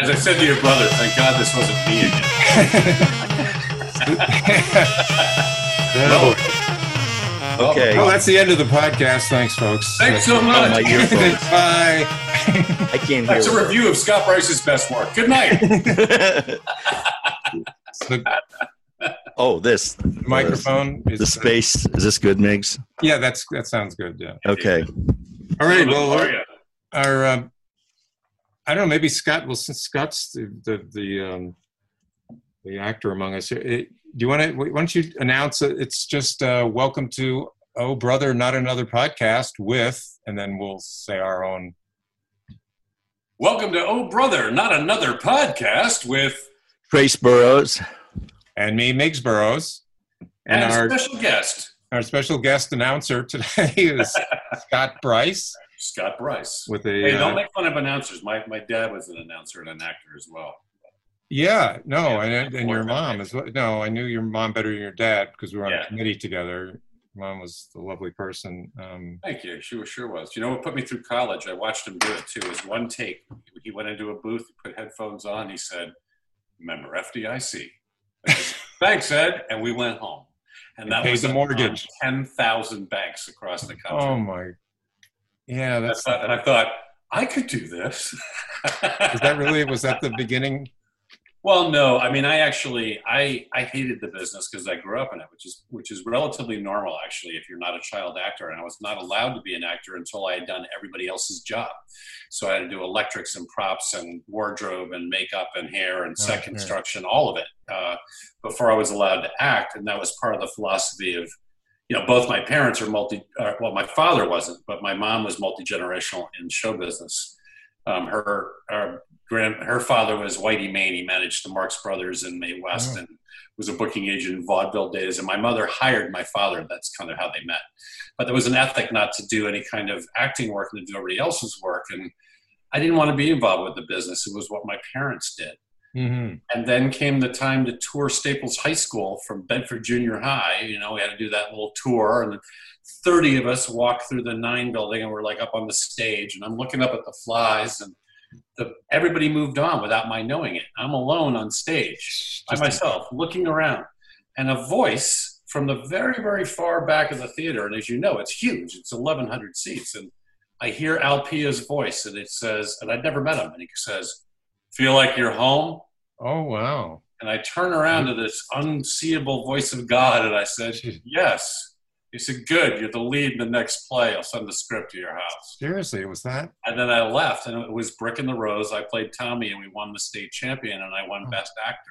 As I said to your brother, thank God this wasn't me again. well, Okay. Well, that's the end of the podcast. Thanks, folks. Thanks so my much. earphones. Bye. I can't hear. That's a review of Scott Bryce's best work. Good night. The oh, this microphone The, is the space. Is this good, Migs? Yeah, that's that sounds good. Yeah. Okay. All right. Well, are our um, I don't know. Maybe Scott. Well, since Scott's the the the, um, the actor among us, here, it, do you want to? Why don't you announce it? It's just uh, welcome to Oh Brother, Not Another podcast with, and then we'll say our own. Welcome to Oh Brother, Not Another Podcast with Trace Burrows. And me, Miggs Burrows, and, and our special guest, our special guest announcer today is Scott Bryce Scott Bryce. with a. Hey, uh, don't make fun of announcers. My, my dad was an announcer and an actor as well. Yeah, no, Yeah, and and your mom as well. No, I knew your mom better than your dad because we were on Yeah. a committee together. Mom was a lovely person. Um, Thank you. She was, sure was. You know what put me through college? I watched him do it too. It was one take. He went into a booth, put headphones on. He said, "Remember FDIC." Said, Thanks, Ed. And we went home. And that was the mortgage. Ten thousand banks across the country. oh my, yeah, I that's thought- and I thought I could do this. is that really was that the beginning? Well, no. I mean, I actually I I hated the business because I grew up in it, which is which is relatively normal actually if you're not a child actor. And I was not allowed to be an actor until I had done everybody else's job. So I had to do electrics and props and wardrobe and makeup and hair and set Okay. construction, all of it, uh, before I was allowed to act. And that was part of the philosophy of you know, both my parents are multi. Uh, well, my father wasn't, but my mom was multi generational in show business. Um, her her grand her father was Whitey Main. He managed the Marx Brothers in Mae West Oh. and was a booking agent in vaudeville days. And my mother hired my father. That's kind of how they met. But there was an ethic not to do any kind of acting work and to do everybody else's work. And I didn't want to be involved with the business. It was what my parents did. Hmm And then came the time to tour Staples High School from Bedford Junior High. You know, we had to do that little tour, and 30 of us walked through the nine building, and we're like up on the stage, and I'm looking up at the flies, and the, everybody moved on without my knowing it. I'm alone on stage by myself, looking around, and a voice from the very, very far back of the theater, and as you know, it's huge. It's 1,100 seats, and I hear Al Pia's voice, and it says, and I'd never met him, and he says, "Feel like you're home." Oh wow! And I turn around to this unseeable voice of God and I said, Yes. He said, Good, you're the lead in the next play. I'll send the script to your house. Seriously, was that? And then I left, and it was Brick and the Rose. I played Tommy, and we won the state champion, and I won Oh. Best Actor.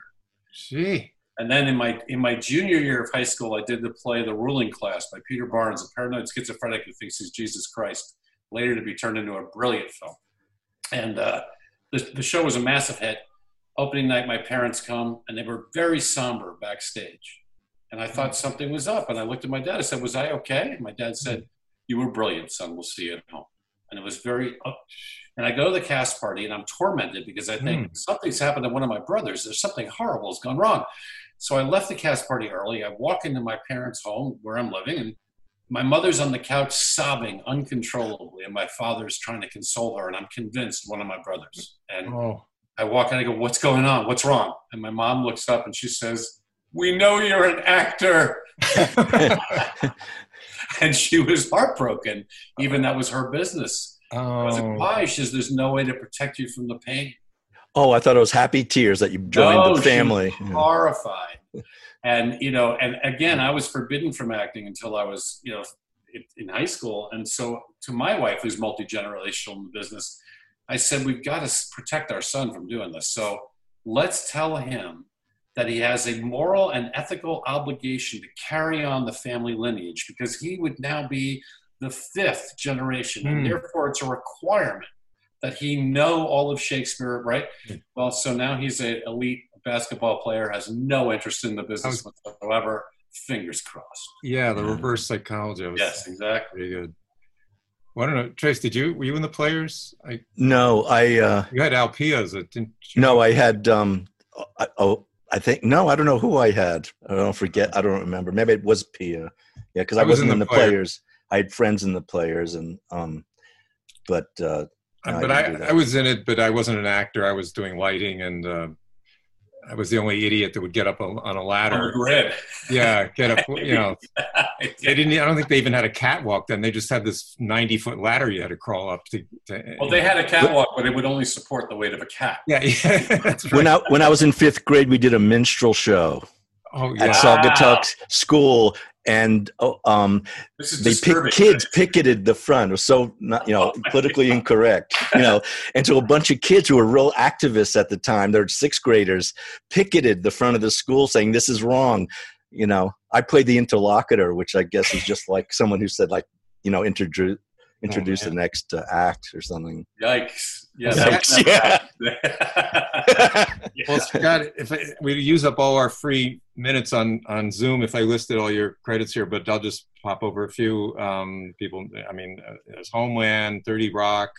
Gee, And then in my in my junior year of high school, I did the play The Ruling Class by Peter Barnes, a paranoid schizophrenic who thinks he's Jesus Christ, later to be turned into a brilliant film. And uh, the, the show was a massive hit. Opening night, my parents come, and they were very somber backstage. And I thought mm. something was up. And I looked at my dad. I said, Was I okay? And my dad said, You were brilliant, son. We'll see you at home. And it was very up. And I go to the cast party, and I'm tormented because I think mm. something's happened to one of my brothers. There's something horrible has gone wrong. So I left the cast party early. I walk into my parents' home where I'm living, and my mother's on the couch sobbing uncontrollably, and my father's trying to console her, and I'm convinced one of my brothers. And oh, I walk in, I go, What's going on? What's wrong? And my mom looks up and she says, We know you're an actor. and she was heartbroken, even that was her business. I was like, oh, Why? She says, There's no way to protect you from the pain. oh, I thought it was happy tears that you joined No, the oh, she family. was horrified. And you know, and again, I was forbidden from acting until I was, you know, in, in high school. And so, to my wife, who's multi generational in the business, I said, "We've got to protect our son from doing this. So let's tell him that he has a moral and ethical obligation to carry on the family lineage because he would now be the fifth generation, Hmm. and therefore it's a requirement." That he know all of Shakespeare, right? Well, so now he's an elite basketball player, has no interest in the business whatsoever. Fingers crossed. yeah, the reverse psychology. I was Yes, exactly. pretty good. Well, I don't know, Trace. Did you were you in the players? I No, I uh, you had Al Pia's, uh, didn't you? no, I had um, I, oh, I think no, I don't know who I had. I don't forget. I don't remember. Maybe it was Pia. Yeah, because I, I was wasn't in in the the player. players. I had friends in the players, and um, but uh, No, I but didn't I. I was in it, but I wasn't an actor. I was doing lighting, and uh, I was the only idiot that would get up on on a On the ladder. grid. Yeah, get up. You know, Yeah. they didn't. I don't think they even had a catwalk then. They just had this ninety foot ladder you had to crawl up to. to Well, they had a catwalk, but it would only support the weight of a cat. Yeah, yeah. That's when. I when I was in fifth grade, we did a minstrel show Oh yeah. at yeah. Saugatuck School, and oh, um, they kids picketed the front. It was so not you know politically incorrect, you know. And so a bunch of kids who were real activists at the time, they're sixth graders, picketed the front of the school saying this is wrong. You know, I played the interlocutor, which I guess is just like someone who said like you know introduce introduce the next uh, act or something. Yikes. Yeah. Yikes, yeah. Well, Scott, if I, we use up all our free minutes on on Zoom, if I listed all your credits here, but I'll just pop over a few um, people. I mean, uh, there's Homeland, Thirty Rock,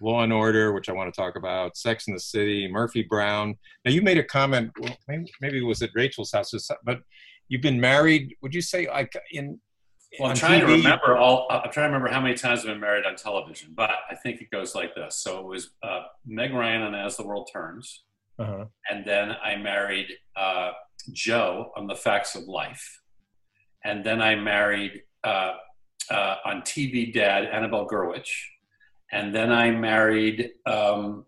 Law and Order, which I want to talk about, Sex in the City, Murphy Brown. Now, you made a comment. Well, maybe, maybe it was at Rachel's house, but you've been married. Would you say like in? Well, I'm trying to remember all. I'm trying to remember how many times I've been married on television, but I think it goes like this. So it was uh, Meg Ryan on As the World Turns, Uh-huh. and then I married uh, Jo on The Facts of Life, and then I married uh, uh, on TV Dad Annabelle Gurwitch, and then I married um,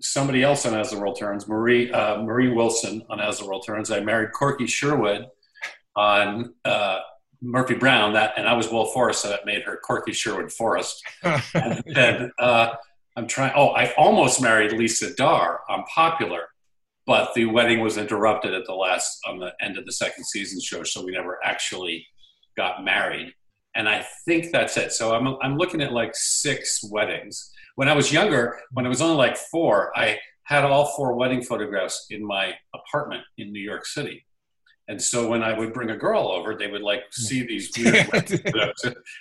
somebody else on As the World Turns, Marie uh, Marie Wilson on As the World Turns. I married Corky Sherwood on uh, Murphy Brown. That and I was Will Forrest, so that made her Corky Sherwood Forrest. And then uh, I'm trying. Oh, I almost married Lisa Darr on Popular, but the wedding was interrupted at the last on the end of the second season show, so we never actually got married. And I think that's it. So I'm I'm looking at like six weddings. When I was younger, when I was only like four, I had all four wedding photographs in my apartment in New York City. And so when I would bring a girl over, they would like mm. see these weird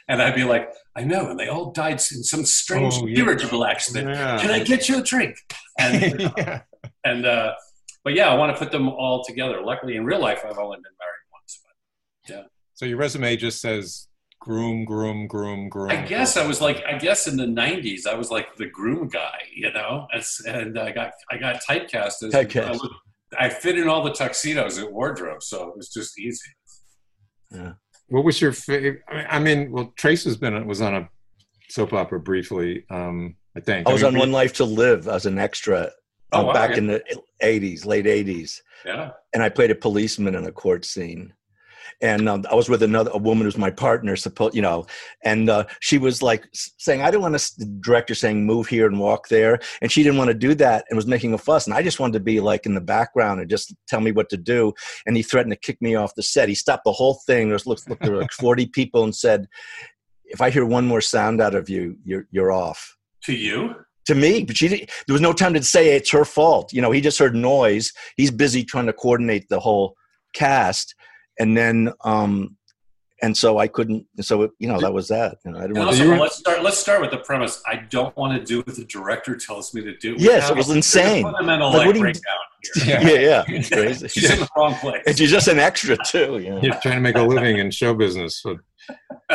and I'd be like, "I know," and they all died in some strange Oh, yeah. dirigible accident. Yeah. Can I get you a drink? And uh, yeah. and uh, but yeah, I want to put them all together. Luckily, in real life, I've only been married once. Yeah. So your resume just says groom, groom, groom, groom. I guess groom. I was like, I guess in the '90s, I was like the groom guy, you know, As- and I got I got typecast as uh, Typecast. I, was- I fit in all the tuxedos at wardrobe, so it was just easy. Yeah. What was your favorite? I mean, well, Trace has been was on a soap opera briefly. Um, I think I was mean, on One Life to Live as an extra Oh, uh, wow, back yeah. in the 80s, late 80s. Yeah, and I played a policeman in a court scene. And um, I was with another a woman who's my partner, supposed you know, and uh, she was like saying, "I don't want to." The director saying, "Move here and walk there," and she didn't want to do that and was making a fuss. And I just wanted to be like in the background and just tell me what to do. And he threatened to kick me off the set. He stopped the whole thing. There was looked, looked there were like forty people and said, "If I hear one more sound out of you, you're you're off." to you. to me, but she didn't, there was no time to say it's her fault. You know, he just heard noise. He's busy trying to coordinate the whole cast, and then um, and so I couldn't. So it, you know, that was that. You know, I didn't And want. also, you were- let's start. Let's start with the premise. I don't want to do what the director tells me to do. Yes, it was insane. fundamental Like, like, what breakdown here. Yeah. Yeah, yeah, it's crazy. She's in the wrong place. and she's just an extra too. You know? You're trying to make a living in show business. So,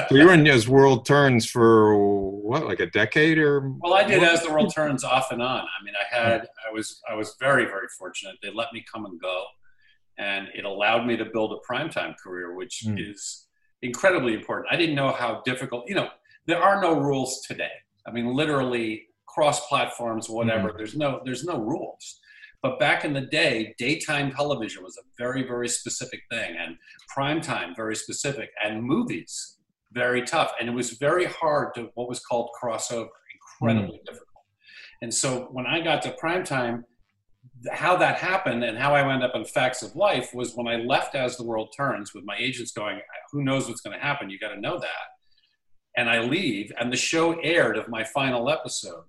so you were in as World Turns for what, like a decade or? Well, I did as the world turns off and on. I mean, I had, I was, I was very, very fortunate. They let me come and go, and it allowed me to build a primetime career, which Mm. is incredibly important. I didn't know how difficult. You know, there are no rules today. I mean, literally cross platforms, whatever. There's no, there's no rules. But back in the day, daytime television was a very, very specific thing, and primetime very specific, and movies very tough. And it was very hard to what was called crossover, incredibly difficult. And so when I got to primetime, how that happened and how I wound up in Facts of Life was when I left As the World Turns with my agents going, Who knows what's going to happen? You got to know that. And I leave, and the show aired of my final episode.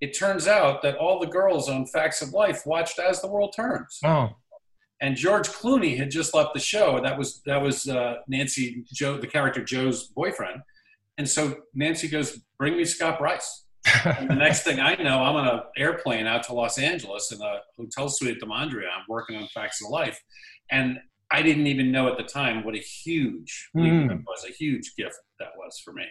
It turns out that all the girls on Facts of Life watched As the World Turns Oh, and George Clooney had just left the show. That was that was uh, Nancy Jo, the character Jo's boyfriend. And so Nancy goes, "Bring me Scott Bryce." And the next thing I know, I'm on an airplane out to Los Angeles in a hotel suite at the Mondrian. I'm working on Facts of Life, and I didn't even know at the time what a huge leap Mm. it was, a huge gift that was for me.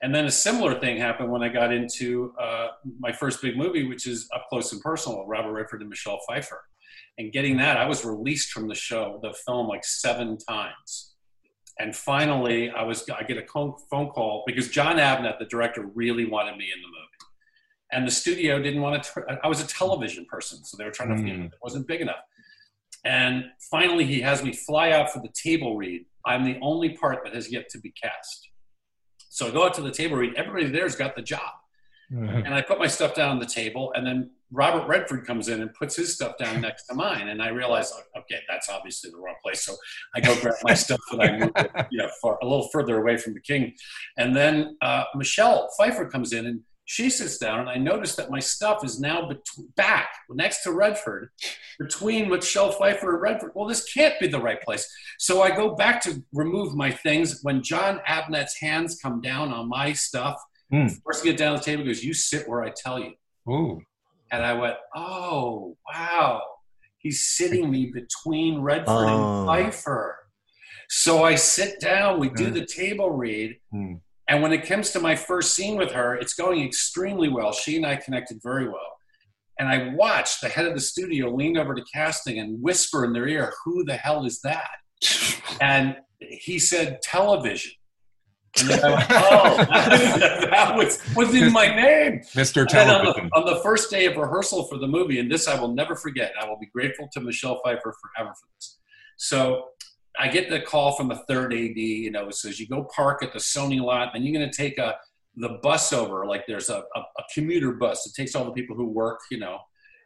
And then a similar thing happened when I got into uh, my first big movie, which is Up Close and Personal with Robert Redford and Michelle Pfeiffer. And getting that, I was released from the show, the film, like seven times. And finally, I was I get a phone call because Jon Avnet, the director, really wanted me in the movie, and the studio didn't want to. I was a television person, so they were trying to. Mm. it wasn't big enough. And finally, he has me fly out for the table read. I'm the only part that has yet to be cast. So I go out to the table read. Everybody there's got the job. Mm-hmm. And I put my stuff down on the table, and then Robert Redford comes in and puts his stuff down next to mine, and I realize, okay, that's obviously the wrong place. So I go grab my stuff and I move it, you know, far, a little further away from the king. And then uh, Michelle Pfeiffer comes in, and she sits down, and I notice that my stuff is now bet- back next to Redford, between Michelle Pfeiffer and Redford. Well, this can't be the right place. So I go back to remove my things. When Jon Avnet's hands come down on my stuff, mm. first to get down the table, goes, "You sit where I tell you." Ooh. And I went, "Oh, wow." He's sitting me between Redford oh. and Pfeiffer. So I sit down, we do the table read, mm. And when it comes to my first scene with her, it's going extremely well. She and I connected very well. And I watched the head of the studio lean over to casting and whisper in their ear, Who the hell is that? and he said, Television. And then I went, oh, that was, was in my name. Mr. Television. On the, on the, first day of rehearsal for the movie, and this I will never forget, I will be grateful to Michelle Pfeiffer forever for this. So I get the call from the third AD, you know, it says you go park at the Sony lot, then you're going to take a the bus over, like there's a, a, a, commuter bus that takes all the people who work, you know,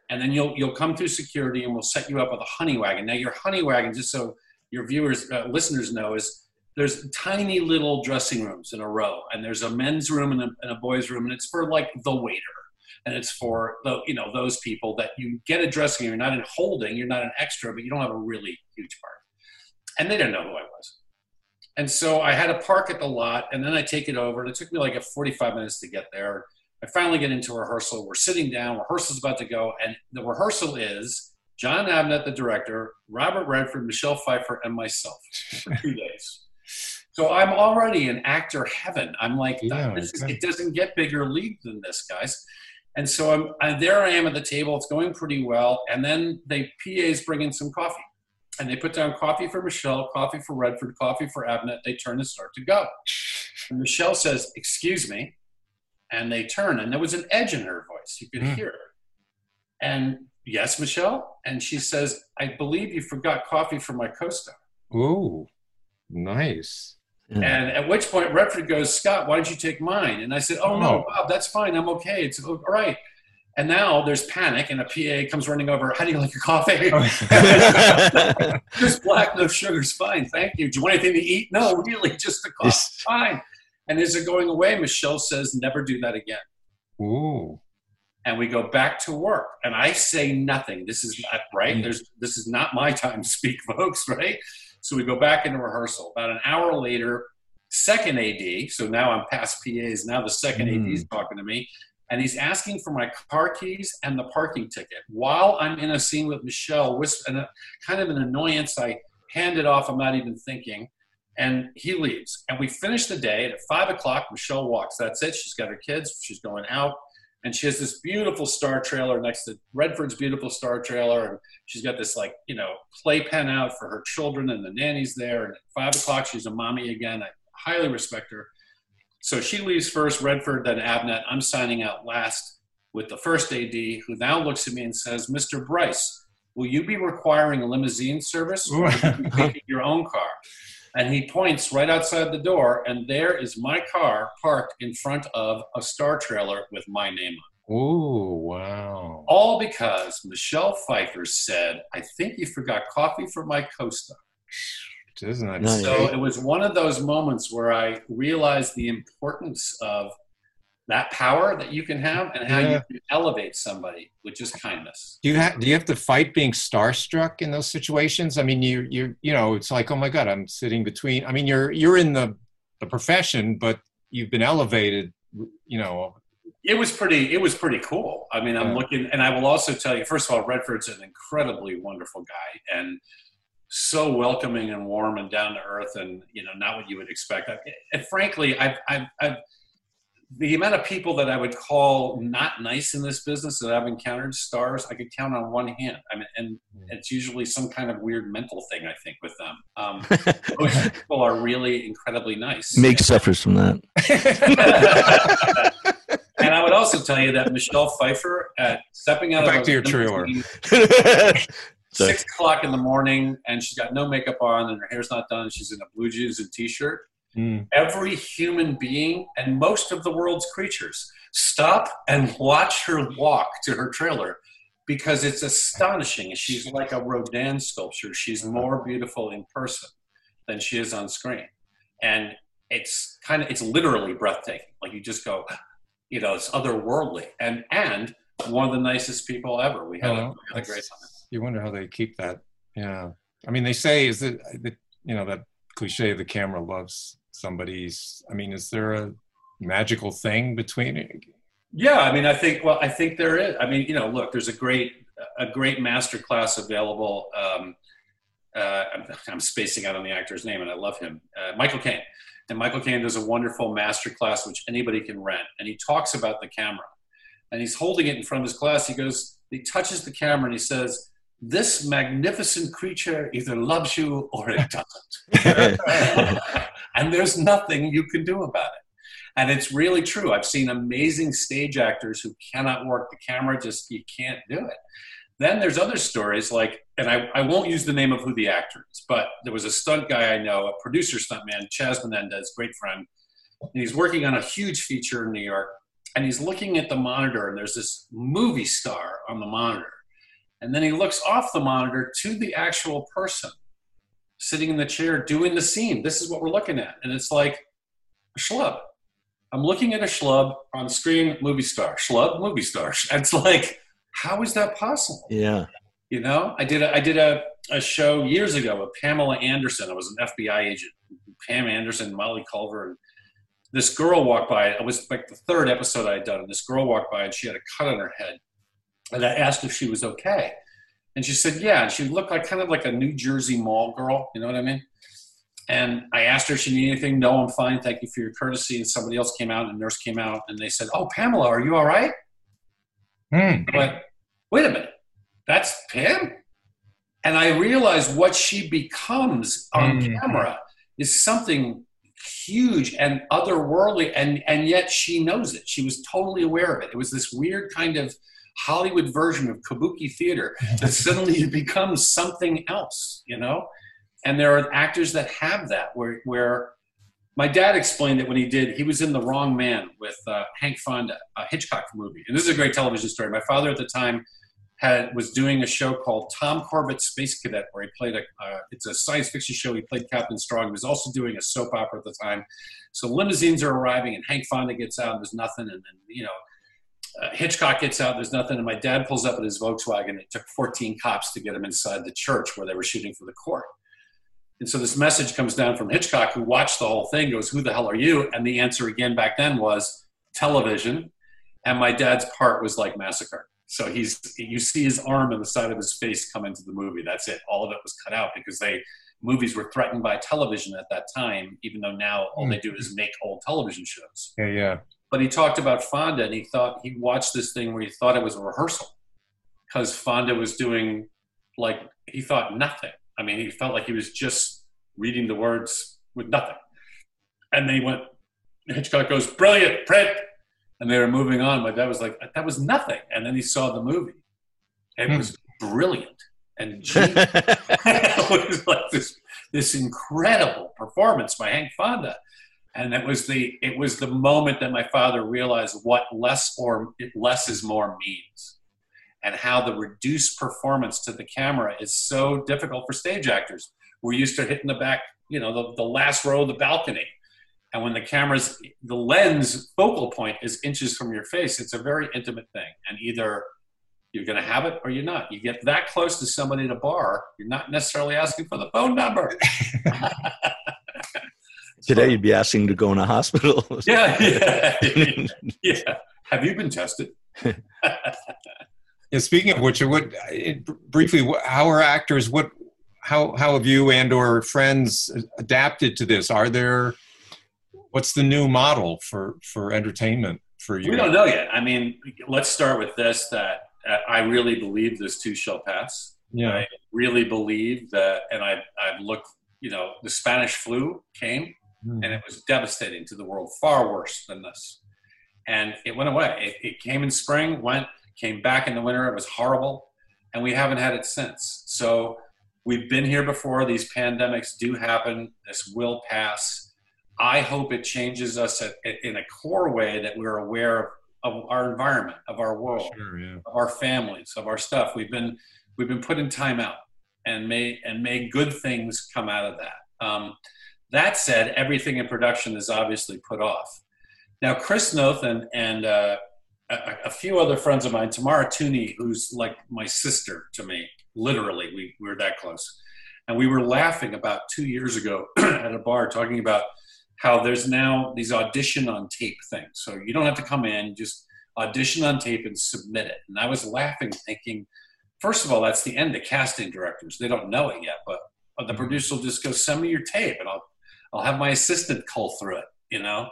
and then you'll you'll come through security and we'll set you up with a honey wagon. Now your honey wagon, just so your viewers, uh, listeners know, is there's tiny little dressing rooms in a row, and there's a men's room and a, and a boys' room, and it's for like the waiter and it's for the you know those people that you get a dressing room. You're not in holding, you're not an extra, but you don't have a really huge part and they didn't know who I was. And so I had to park at the lot, and then I take it over. And it took me like a 45 minutes to get there. I finally get into rehearsal. We're sitting down. Rehearsal's about to go, and the rehearsal is Jon Avnet, the director, Robert Redford, Michelle Pfeiffer, and myself for two days. So I'm already in actor heaven. I'm like, yeah, is, it doesn't get bigger league than this, guys. And so I'm, I, there I am at the table. It's going pretty well. And then the PAs bring in some coffee and they put down coffee for Michelle, coffee for Redford, coffee for Avnet. They turn and start to go. And Michelle says, Excuse me. And they turn, and there was an edge in her voice. You could mm. hear it. And yes, Michelle. And she says, I believe you forgot coffee for my co star. Oh, nice. And at which point Redford goes, Scott, why don't you take mine? And I said, Oh, no, oh. Bob, that's fine. I'm okay. It's all right. And now there's panic, and a PA comes running over. How do you like your coffee? just black, no sugar's fine. Thank you. Do you want anything to eat? No, really, just a coffee. Fine. And as they're going away, Michelle says, "Never do that again." Ooh. And we go back to work, and I say nothing. This is not right. Mm. There's this is not my time to speak, folks. Right. So we go back into rehearsal. About an hour later, second AD. So now I'm past PAs. Now the second mm. AD is talking to me and he's asking for my car keys and the parking ticket while I'm in a scene with Michelle. And a, kind of an annoyance, I hand it off. I'm not even thinking, and he leaves. And we finish the day. And at five o'clock, Michelle walks. That's it. She's got her kids. She's going out, and she has this beautiful star trailer next to Redford's beautiful star trailer, and she's got this like you know playpen out for her children, and the nanny's there. And at five o'clock, she's a mommy again. I highly respect her. So she leaves first, Redford, then Avnet. I'm signing out last with the first AD, who now looks at me and says, Mr. Bryce, will you be requiring a limousine service or taking your own car? And he points right outside the door, and there is my car parked in front of a star trailer with my name on it. Oh, wow. All because Michelle Pfeiffer said, I think you forgot coffee for my co star. Isn't that nice? So it was one of those moments where I realized the importance of that power that you can have and how yeah. you can elevate somebody with just kindness. Do you have do you have to fight being starstruck in those situations? I mean, you you you know, it's like, oh my god, I'm sitting between. I mean, you're you're in the the profession, but you've been elevated. You know, it was pretty. It was pretty cool. I mean, I'm yeah. looking, and I will also tell you. First of all, Redford's an incredibly wonderful guy, and so welcoming and warm and down to earth and you know not what you would expect and frankly I've, I've, I've the amount of people that I would call not nice in this business that I've encountered, stars, I could count on one hand. I mean, and it's usually some kind of weird mental thing, I think, with them. Um, most people are really incredibly nice. Meg suffers from that. and I would also tell you that Michelle Pfeiffer, at stepping out Back of to your a trailer. six o'clock in the morning, and she's got no makeup on, and her hair's not done. She's in a blue jeans and t-shirt. Mm. Every human being and most of the world's creatures stop and watch her walk to her trailer because it's astonishing. She's like a Rodin sculpture. She's more beautiful in person than she is on screen, and it's kind of it's literally breathtaking. Like you just go, you know, it's otherworldly, and and one of the nicest people ever. We had, a, Oh, we had a great time. You wonder how they keep that. Yeah. I mean, they say is that that you know that cliche the camera loves somebody's. I mean, is there a magical thing between it? Yeah, I mean, I think. Well, I think there is. I mean, you know, look, there's a great a great master class available. Um, uh, I'm, I'm spacing out on the actor's name, and I love him, uh, Michael Caine. And Michael Caine does a wonderful master class which anybody can rent, and he talks about the camera, and he's holding it in front of his class. He goes, he touches the camera, and he says. This magnificent creature either loves you or it doesn't. and there's nothing you can do about it. And it's really true. I've seen amazing stage actors who cannot work the camera, just you can't do it. Then there's other stories like, and I, I won't use the name of who the actor is, but there was a stunt guy I know, a producer stunt man, Chaz Menendez, great friend. And he's working on a huge feature in New York, and he's looking at the monitor, and there's this movie star on the monitor. And then he looks off the monitor to the actual person sitting in the chair doing the scene. This is what we're looking at. And it's like a schlub. I'm looking at a schlub on screen, movie star, schlub, movie star. It's like, how is that possible? yeah. You know, I did a, I did a, a show years ago with Pamela Anderson. I was an FBI agent. Pam Anderson, Molly Culver, and this girl walked by. It was like the third episode I had done, and this girl walked by and she had a cut on her head. And I asked if she was okay. And she said, yeah. And she looked like kind of like a New Jersey mall girl. You know what I mean? And I asked her if she needed anything. No, I'm fine. Thank you for your courtesy. And somebody else came out, and a nurse came out, and they said, oh, Pamela, are you all right? Hmm. But wait a minute, that's Pam? And I realized what she becomes on Mm. camera is something huge and otherworldly, and, and yet she knows it. She was totally aware of it. It was this weird kind of Hollywood version of kabuki theater that suddenly it becomes something else, you know? And there are actors that have that where, where my dad explained it when he did, he was in The Wrong Man with uh, Hank Fonda, a Hitchcock movie. And this is a great television story. My father at the time had was doing a show called Tom Corbett Space Cadet, where he played a, uh, it's a science fiction show. He played Captain Strong. He was also doing a soap opera at the time. So limousines are arriving and Hank Fonda gets out and there's nothing. And then, you know, uh, Hitchcock gets out, there's nothing. And my dad pulls up in his Volkswagen. It took 14 cops to get him inside the church where they were shooting for the court. And so this message comes down from Hitchcock, who watched the whole thing, goes, Who the hell are you? And the answer again back then was television. And my dad's part was like massacre. So he's you see his arm and the side of his face come into the movie. That's it. All of it was cut out because they movies were threatened by television at that time, even though now all they do is make old television shows. Yeah, yeah. But he talked about Fonda and he thought he watched this thing where he thought it was a rehearsal because Fonda was doing like he thought nothing. I mean, he felt like he was just reading the words with nothing. And then he went, Hitchcock goes, brilliant, print. And they were moving on. My dad was like, that was nothing. And then he saw the movie. and It Hmm. was brilliant and it was like this this incredible performance by Hank Fonda. And it was the it was the moment that my father realized what less or less is more means, and how the reduced performance to the camera is so difficult for stage actors. We're used to hitting the back, you know, the, the last row of the balcony, and when the camera's the lens focal point is inches from your face, it's a very intimate thing, and either you're going to have it or you're not. You get that close to somebody at a bar, you're not necessarily asking for the phone number. Today you'd be asking to go in a hospital. Yeah, yeah, yeah. Have you been tested? Yeah, speaking of which, what it, briefly, how are actors? What, how how have you and or friends adapted to this? Are there what's the new model for for entertainment for you? We don't know yet. I mean, let's start with this: that uh, I really believe this too shall pass. Yeah. I really believe that, and I I've looked. You know, the Spanish flu came, Mm. and it was devastating to the world, far worse than this. And it went away. It, it came in spring, went, came back in the winter. It was horrible, and we haven't had it since. So we've been here before. These pandemics do happen. This will pass. I hope it changes us at, at- in a core way that we're aware of, of our environment, of our world Sure, yeah. of our families, of our stuff. We've been we've been put in timeout, and may and may good things come out of that. Um, that said, everything in production is obviously put off. Now, Chris Noth and and uh, a, a few other friends of mine, Tamara Tunie, who's like my sister to me, literally, we, we were that close, and we were laughing about two years ago at a bar talking about how there's now these audition on tape things. So you don't have to come in, just audition on tape and submit it. And I was laughing, thinking, first of all, that's the end of casting directors. They don't know it yet, but, the producer will just go, send me your tape and I'll, I'll have my assistant cull through it, you know?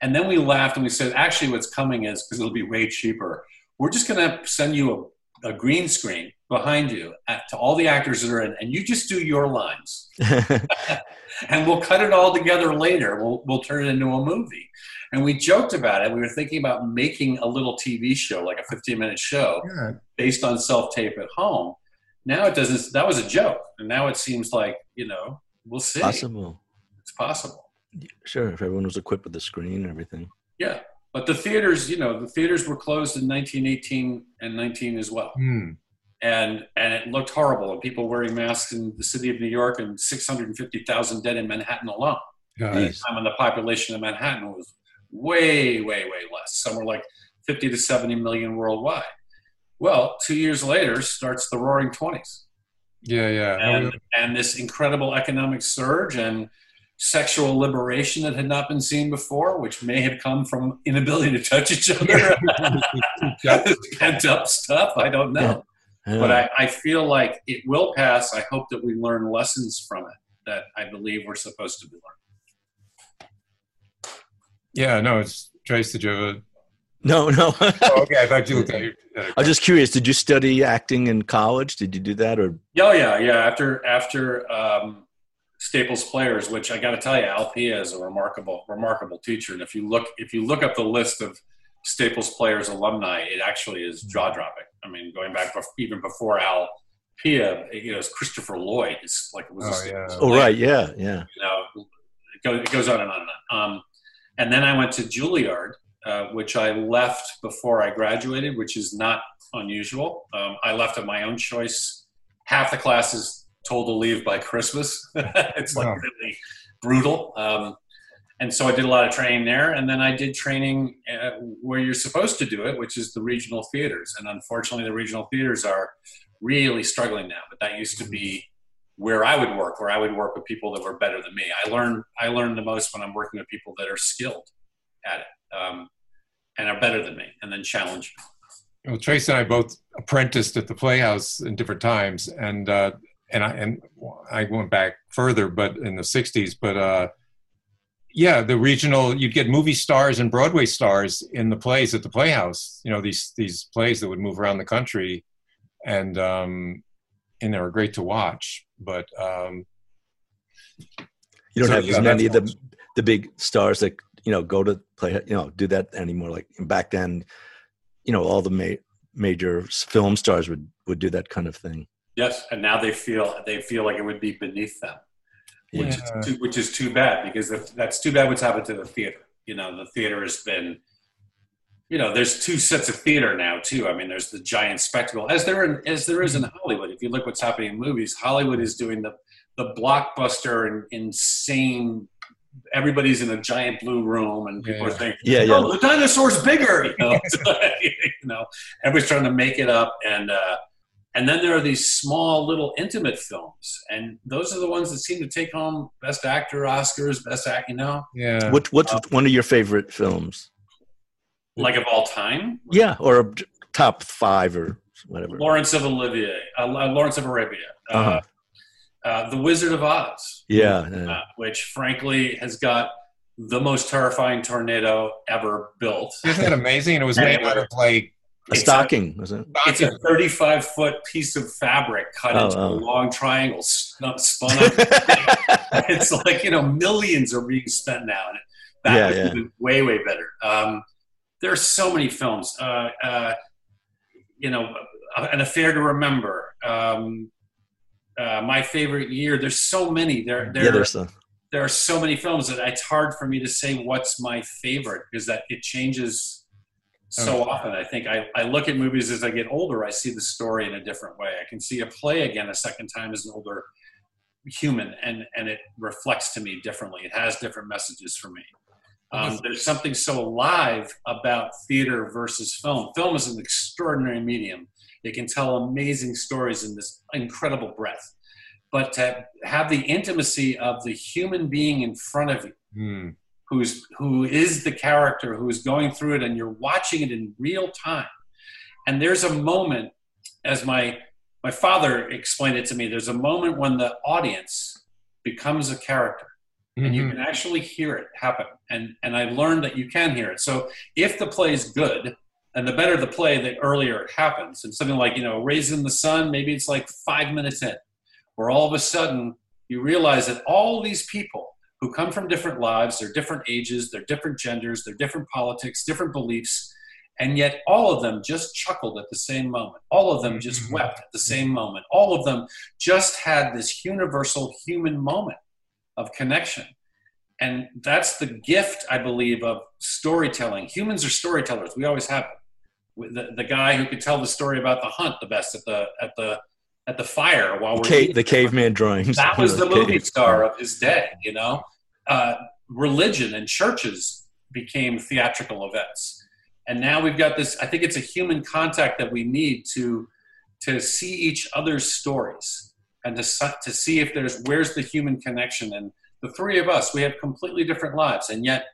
And then we laughed and we said, actually, what's coming is because it'll be way cheaper. We're just going to send you a, a green screen behind you at, to all the actors that are in, and you just do your lines and we'll cut it all together later. We'll we'll turn it into a movie. And we joked about it. We were thinking about making a little TV show, like a 15 minute show, Yeah. based on self tape at home. Now it doesn't. That was a joke, and now it seems like you know we'll see. Possible. It's possible. Sure, if everyone was equipped with the screen and everything. Yeah, but the theaters, you know, the theaters were closed in 1918 and 19 as well, Hmm. and and it looked horrible. And people wearing masks in the city of New York, and 650,000 dead in Manhattan alone. Got Jeez. time when the population of Manhattan was way, way, way less. Somewhere like 50 to 70 million worldwide. Well, two years later starts the Roaring Twenties, Yeah, yeah. And and this incredible economic surge and sexual liberation that had not been seen before, which may have come from inability to touch each other, pent up stuff. I don't know, Yeah. but I, I feel like it will pass. I hope that we learn lessons from it that I believe we're supposed to be learning. yeah, no, it's Trace. Did you have a? no, no. Oh, okay, I thought you looked at your. at a- I'm just curious. Did you study acting in college? Did you do that, or Oh yeah, yeah. After after um, Staples Players, which I got to tell you, Al Pia is a remarkable remarkable teacher. And if you look if you look up the list of Staples Players alumni, it actually is jaw dropping. I mean, going back bef- even before Al Pia, you know, it's Christopher Lloyd. It's like it was. a Oh, Staples yeah. oh, right, yeah, yeah. you know, it goes, it goes on and on and on. Um, and then I went to Juilliard, uh, which I left before I graduated, which is not unusual. Um, I left of my own choice. Half the class is told to leave by Christmas. it's like Wow. really brutal. Um, and so I did a lot of training there, and then I did training uh, where you're supposed to do it, which is the regional theaters. And unfortunately, the regional theaters are really struggling now. But that used to be where I would work, where I would work with people that were better than me. I learn I learn the most when I'm working with people that are skilled at it um, and are better than me, and then challenge. Well, Trace and I both apprenticed at the Playhouse in different times, and uh, and I and I went back further, but in the '60s. But uh, yeah, the regional you'd get movie stars and Broadway stars in the plays at the Playhouse. You know these these plays that would move around the country, and um, and they were great to watch. But um, You don't So, have yeah, as many of the the big stars that you know go to play. You know, do that anymore. Like back then, you know, all the ma- major film stars would would do that kind of thing. Yes, and now they feel they feel like it would be beneath them, which Yeah. is too, which is too bad because if, that's too bad. What's happened to the theater? You know, the theater has been. You know, there's two sets of theater now too. I mean, there's the giant spectacle, as there in, as there is in Hollywood. If you look what's happening in movies, Hollywood is doing the the blockbuster and insane. Everybody's in a giant blue room, and people Yeah. are thinking, Yeah, yeah. "Oh, the dinosaur's bigger." You know, you know, everybody's trying to make it up, and uh, and then there are these small little intimate films, and those are the ones that seem to take home Best Actor Oscars, Best Act. You know, yeah, What what's one of your favorite films? like of all time, Yeah, or top five or whatever. Lawrence of Olivier, uh, Lawrence of Arabia, uh, Uh-huh. uh, The Wizard of Oz. Yeah, yeah. uh, which frankly has got the most terrifying tornado ever built. Isn't it amazing? And it was made out of like A stocking, was it? It's a 35 foot piece of fabric cut Oh, into oh. a long triangle, spun spun up. it's like you know millions are being spent now, and that Yeah, yeah. way way better. Um, there are so many films. Uh, uh, you know, an affair to remember. Um, uh, my favorite year. There's so many. There, there, yeah, there's a, there are so many films that it's hard for me to say what's my favorite because that it changes so Oh. often. I think I, I look at movies as I get older, I see the story in a different way. I can see a play again a second time as an older human and, and it reflects to me differently. It has different messages for me. Um, there's something so alive about theater versus film. Film is an extraordinary medium. It can tell amazing stories in this incredible breadth. But to have the intimacy of the human being in front of you, hmm, who's who is the character who's going through it and you're watching it in real time. And there's a moment as my my father explained it to me there's a moment when the audience becomes a character and you mhm. can actually hear it happen. And and i learned that you can hear it. So if the play is good and the better the play the earlier it happens. And something like you know raising the sun maybe it's like five minutes in where all of a sudden you realize that all these people who come from different lives they're different ages they're different genders they're different politics different beliefs and yet all of them just chuckled at the same moment. All of them just Mhm. wept at the same moment. All of them just had this universal human moment of connection. And that's the gift i believe of storytelling. Humans are storytellers. We always have it. The, the guy who could tell the story about the hunt the best at the at the at the fire while we're cave, eating. the caveman drawings. that was the movie Cave. star of his day you know? Uh, religion and churches became theatrical events. And now we've got this i think it's a human contact that we need to to see each other's stories and to, to see if there's where's the human connection? And the three of us we have completely different lives. And yet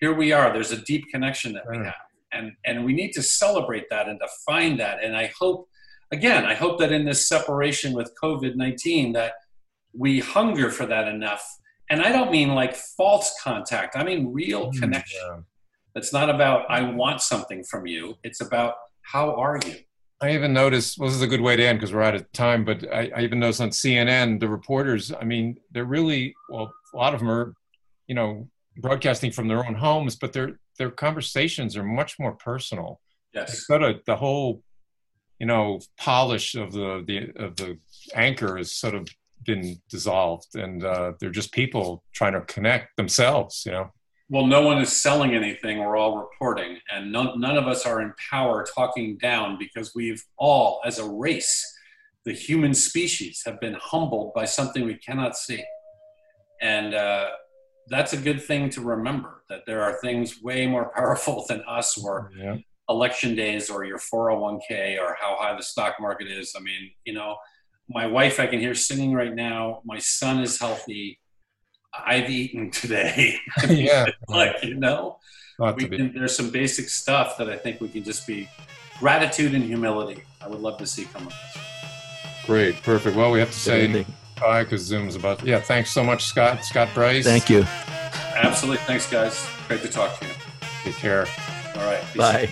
here we are. There's a deep connection that we have. And and we need to celebrate that and to find that. And i hope again i hope that in this separation with covid-19 that we hunger for that enough. And i don't mean like false contact. I mean real Mm, connection. yeah. it's not about i want something from you. It's about how are you? I even noticed, well, this is a good way to end because we're out of time, but I, I even noticed on CNN, the reporters, I mean, they're really, well, a lot of them are, you know, broadcasting from their own homes, but their, their conversations are much more personal. yes. Sort of the whole, you know, polish of the, the, of the anchor has sort of been dissolved and uh, they're just people trying to connect themselves, you know? well no one is selling anything we're all reporting and none, none of us are in power talking down because we've all as a race the human species have been humbled by something we cannot see and uh, that's a good thing to remember that there are things way more powerful than us or Yeah. Election days or your 401k or how high the stock market is. I mean, you know, my wife I can hear singing right now. My son is healthy. I've eaten today. yeah. like, you know, we can, there's some basic stuff that I think we can just be gratitude and humility. I would love to see come of this. Great. Perfect. Well, we have to say Thank bye because Zoom's about, yeah. Thanks so much, Scott. Scott Bryce. thank you. Absolutely. Thanks, guys. Great to talk to you. Take care. All right. Peace. Bye.